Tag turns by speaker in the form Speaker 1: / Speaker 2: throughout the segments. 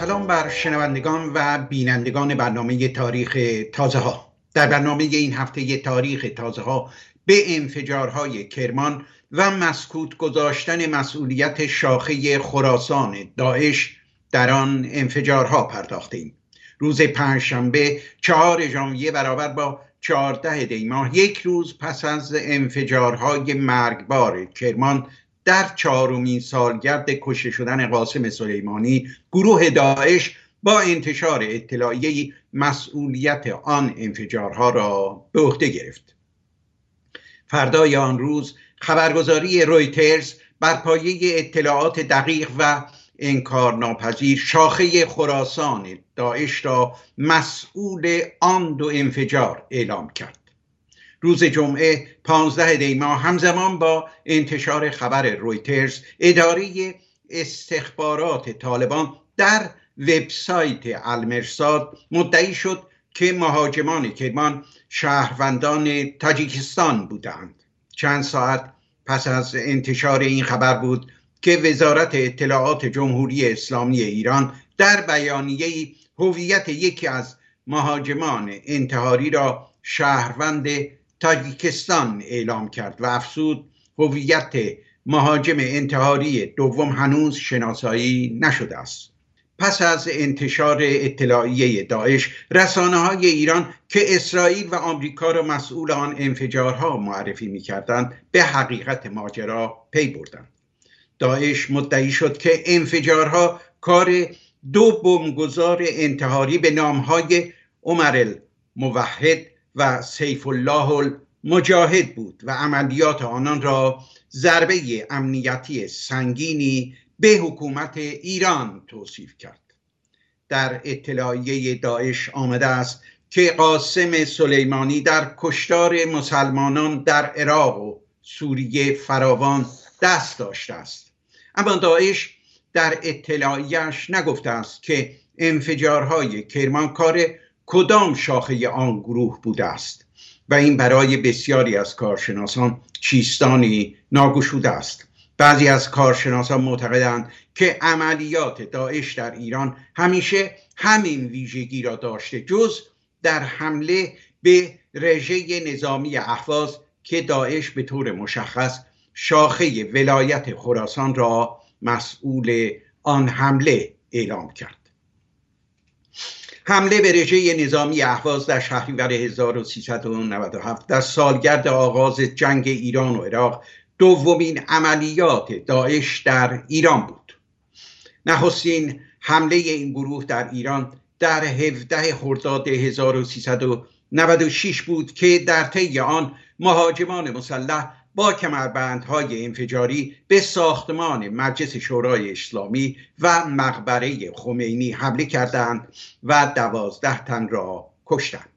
Speaker 1: سلام بر شنوندگان و بینندگان برنامه تاریخ تازه ها در برنامه این هفته تاریخ تازه ها به انفجارهای کرمان و مسکوت گذاشتن مسئولیت شاخه خراسان داعش در آن انفجارها پرداختیم. روز پنجشنبه چهار ژانویه برابر با چهارده دیماه یک روز پس از انفجارهای مرگبار کرمان در چهارمین سالگرد کشته شدن قاسم سلیمانی گروه داعش با انتشار اطلاعیه مسئولیت آن انفجارها را به عهده گرفت. فردای آن روز خبرگزاری رویترز بر پایه اطلاعات دقیق و انکار ناپذیر شاخه خراسان داعش را مسئول آن دو انفجار اعلام کرد. روز جمعه 15 دیما همزمان با انتشار خبر رویترز اداره استخبارات طالبان در وبسایت المرساد مدعی شد که مهاجمان کرمان شهروندان تاجیکستان بودند. چند ساعت پس از انتشار این خبر بود که وزارت اطلاعات جمهوری اسلامی ایران در بیانیه هویت یکی از مهاجمان انتحاری را شهروند تاجیکستان اعلام کرد و افسود هویت مهاجم انتحاری دوم هنوز شناسایی نشده است. پس از انتشار اطلاعیه داعش رسانه های ایران که اسرائیل و آمریکا را مسئول آن انفجارها معرفی می کردند به حقیقت ماجرا پی بردند. داعش مدعی شد که انفجارها کار دو بمبگذار انتحاری به نامهای عمر الموحد و سیف الله المجاهد بود و عملیات آنان را ضربه امنیتی سنگینی به حکومت ایران توصیف کرد. در اطلاعیه داعش آمده است که قاسم سلیمانی در کشتار مسلمانان در عراق و سوریه فراوان دست داشته است. اما داعش در اطلاعیش نگفته است که انفجارهای کرمان کار کدام شاخه آن گروه بوده است؟ و این برای بسیاری از کارشناسان چیستانی ناگشوده است. بعضی از کارشناسان معتقدند که عملیات داعش در ایران همیشه همین ویژگی را داشته جز در حمله به رژه نظامی احواز که داعش به طور مشخص شاخه ولایت خراسان را مسئول آن حمله اعلام کرد. حمله به رژه نظامی احواز در شهریور 1397 در سالگرد آغاز جنگ ایران و عراق دومین عملیات داعش در ایران بود. نخستین حمله این گروه در ایران در 17 خرداد 1396 بود که در طی آن مهاجمان مسلح با کمربندهای انفجاری به ساختمان مجلس شورای اسلامی و مقبره خمینی حمله کردند و دوازده تن را کشتند.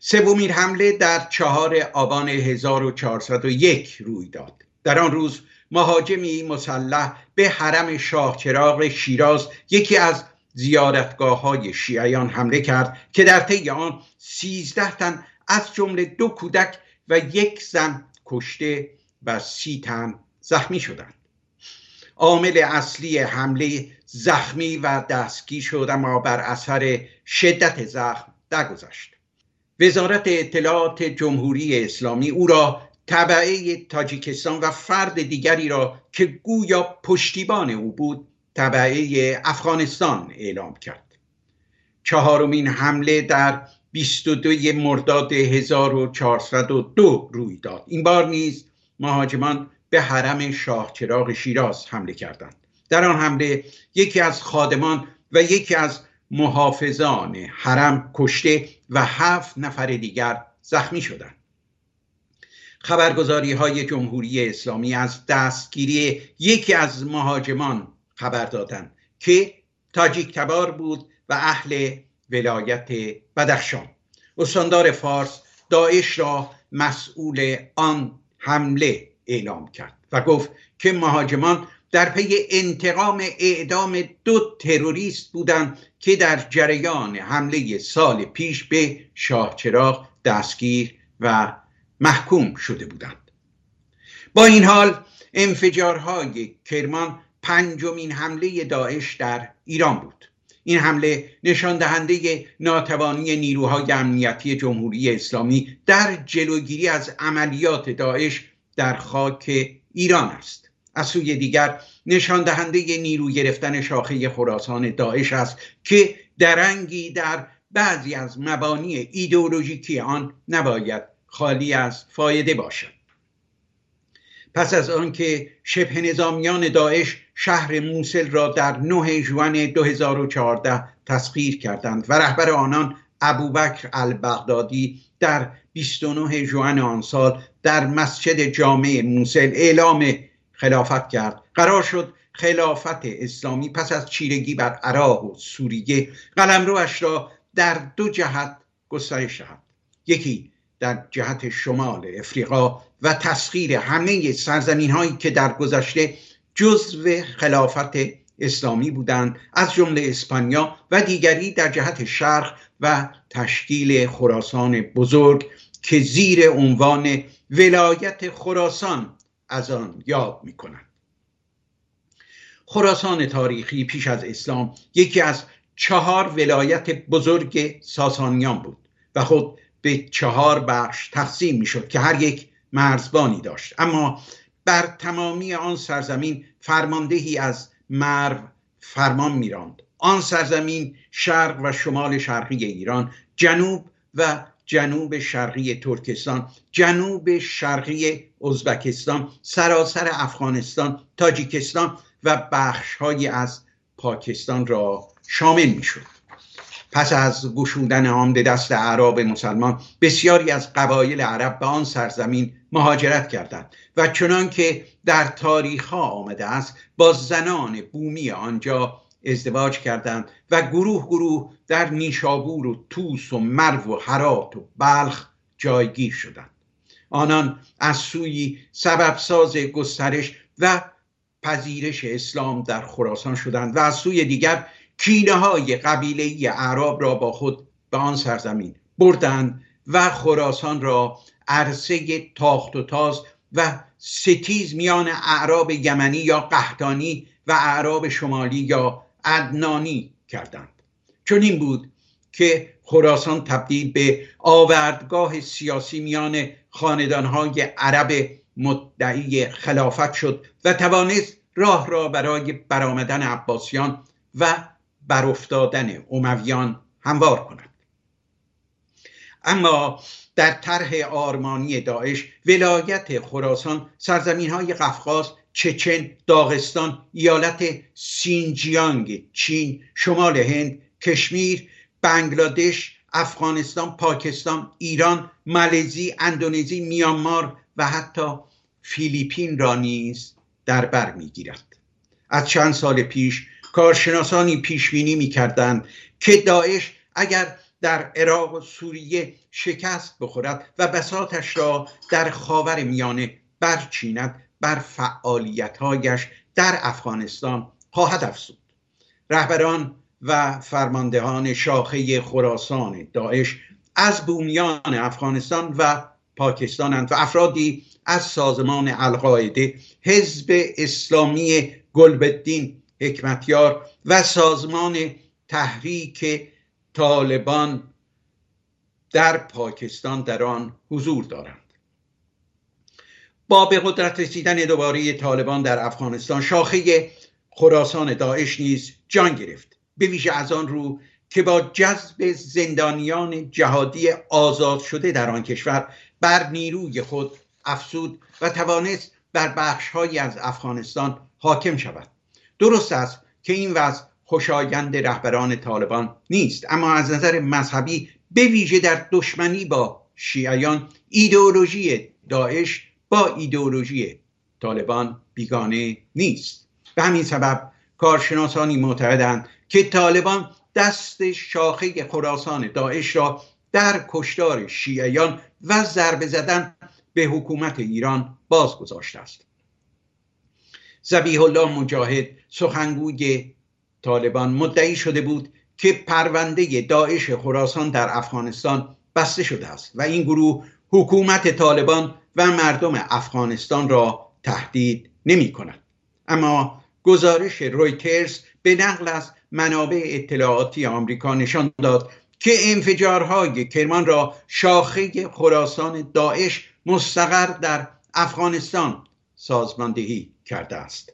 Speaker 1: سومین حمله در چهار آبان 1401 روی داد. در آن روز مهاجمی مسلح به حرم شاه چراغ شیراز یکی از زیارتگاه های شیعیان حمله کرد که در طی آن سیزده تن از جمله دو کودک و یک زن کشته و سی تن زخمی شدند. عامل اصلی حمله زخمی و دستگیر شد اما بر اثر شدت زخم درگذشت. وزارت اطلاعات جمهوری اسلامی او را طبعه تاجیکستان و فرد دیگری را که گویا پشتیبان او بود طبعه افغانستان اعلام کرد. چهارمین حمله در 22 مرداد 1402 روی داد. این بار نیز مهاجمان به حرم شاه چراغ شیراز حمله کردند. در آن حمله یکی از خادمان و یکی از محافظان حرم کشته و هفت نفر دیگر زخمی شدند. خبرگزاری های جمهوری اسلامی از دستگیری یکی از مهاجمان خبر دادند که تاجیک تبار بود و اهل ولایت بدخشان. استاندار فارس داعش را مسئول آن حمله اعلام کرد و گفت که مهاجمان در پی انتقام اعدام دو تروریست بودند که در جریان حمله سال پیش به شاهچراغ دستگیر و محکوم شده بودند. با این حال انفجارهای کرمان پنجمین حمله داعش در ایران بود. این حمله نشان دهنده ناتوانی نیروهای امنیتی جمهوری اسلامی در جلوگیری از عملیات داعش در خاک ایران است. از سوی دیگر نشان دهنده نیرو گرفتن شاخه خراسان داعش است که درنگی در بعضی از مبانی ایدئولوژیکی آن نباید خالی از فایده باشد. پس از آنکه شبه نظامیان داعش شهر موسل را در 9 جوان 2014 تسخیر کردند و رهبر آنان ابوبکر البغدادی در 29 جوان آن سال در مسجد جامع موسل اعلام خلافت کرد. قرار شد خلافت اسلامی پس از چیرگی بر عراق و سوریه قلمروش را در دو جهت گسترش دهد. یکی در جهت شمال افریقا و تسخیر همه سرزمین هایی که در گذشته جزو خلافت اسلامی بودند از جمله اسپانیا و دیگری در جهت شرق و تشکیل خراسان بزرگ که زیر عنوان ولایت خراسان از آن یاد می کنند خراسان تاریخی پیش از اسلام یکی از چهار ولایت بزرگ ساسانیان بود و خود به چهار بخش تقسیم می شد که هر یک مرزبانی داشت. اما بر تمامی آن سرزمین فرماندهی از مرو فرمان میراند. آن سرزمین شرق و شمال شرقی ایران جنوب و جنوب شرقی ترکستان جنوب شرقی ازبکستان سراسر افغانستان تاجیکستان و بخشهایی از پاکستان را شامل می شد پس از گشودن به دست اعراب مسلمان بسیاری از قبایل عرب به آن سرزمین مهاجرت کردند و چنان که در تاریخ ها آمده است با زنان بومی آنجا ازدواج کردند و گروه گروه در نیشابور و توس و مرو و حرات و بلخ جایگیر شدند. آنان از سوی سبب ساز گسترش و پذیرش اسلام در خراسان شدند و از سوی دیگر کینه های قبیله اعراب را با خود به آن سرزمین بردند و خراسان را عرصه تاخت و تاز و ستیز میان اعراب یمنی یا قهدانی و اعراب شمالی یا عدنانی کردند. چون این بود که خراسان تبدیل به آوردگاه سیاسی میان خاندانهای عرب مدعی خلافت شد و توانست راه را برای برآمدن عباسیان و برافتادن امویان هموار کند اما در طرح آرمانی داعش ولایت خراسان سرزمین های قفقاز چچن داغستان ایالت سینجیانگ چین شمال هند کشمیر بنگلادش افغانستان پاکستان ایران مالزی اندونزی میانمار و حتی فیلیپین را نیز در بر می‌گیرد. از چند سال پیش کارشناسانی پیش بینی می‌کردند که داعش اگر در عراق و سوریه شکست بخورد و بساتش را در خاور میانه برچیند بر فعالیتهایش در افغانستان خواهد افزود. رهبران و فرماندهان شاخه خراسان داعش از بومیان افغانستان و پاکستانند و افرادی از سازمان القاعده حزب اسلامی گلبدین حکمتیار و سازمان تحریک طالبان در پاکستان در آن حضور دارند. با به قدرت رسیدن دوباره طالبان در افغانستان شاخه خراسان داعش نیز جان گرفت. به ویژه از آن رو که با جذب زندانیان جهادی آزاد شده در آن کشور بر نیروی خود افسود و توانست بر بخشهایی از افغانستان حاکم شود. درست است که این وضع خوشایند رهبران طالبان نیست اما از نظر مذهبی به ویژه در دشمنی با شیعیان ایدئولوژی داعش با ایدئولوژی طالبان بیگانه نیست. به همین سبب کارشناسانی معتقدند که طالبان دست شاخه خراسان داعش را در کشتار شیعیان و ضربه زدن به حکومت ایران باز گذاشته است. زبیح الله مجاهد سخنگوی طالبان مدعی شده بود که پرونده داعش خراسان در افغانستان بسته شده است و این گروه حکومت طالبان و مردم افغانستان را تهدید نمی کند. اما گزارش رویترز به نقل از منابع اطلاعاتی آمریکا نشان داد که انفجارهای کرمان را شاخه خراسان داعش مستقر در افغانستان سازماندهی کرده است.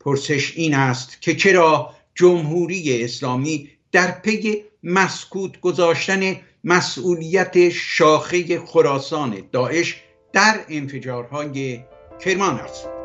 Speaker 1: پرسش این است که چرا جمهوری اسلامی در پی مسکوت گذاشتن مسئولیت شاخه خراسان داعش در انفجارهای کرمان است؟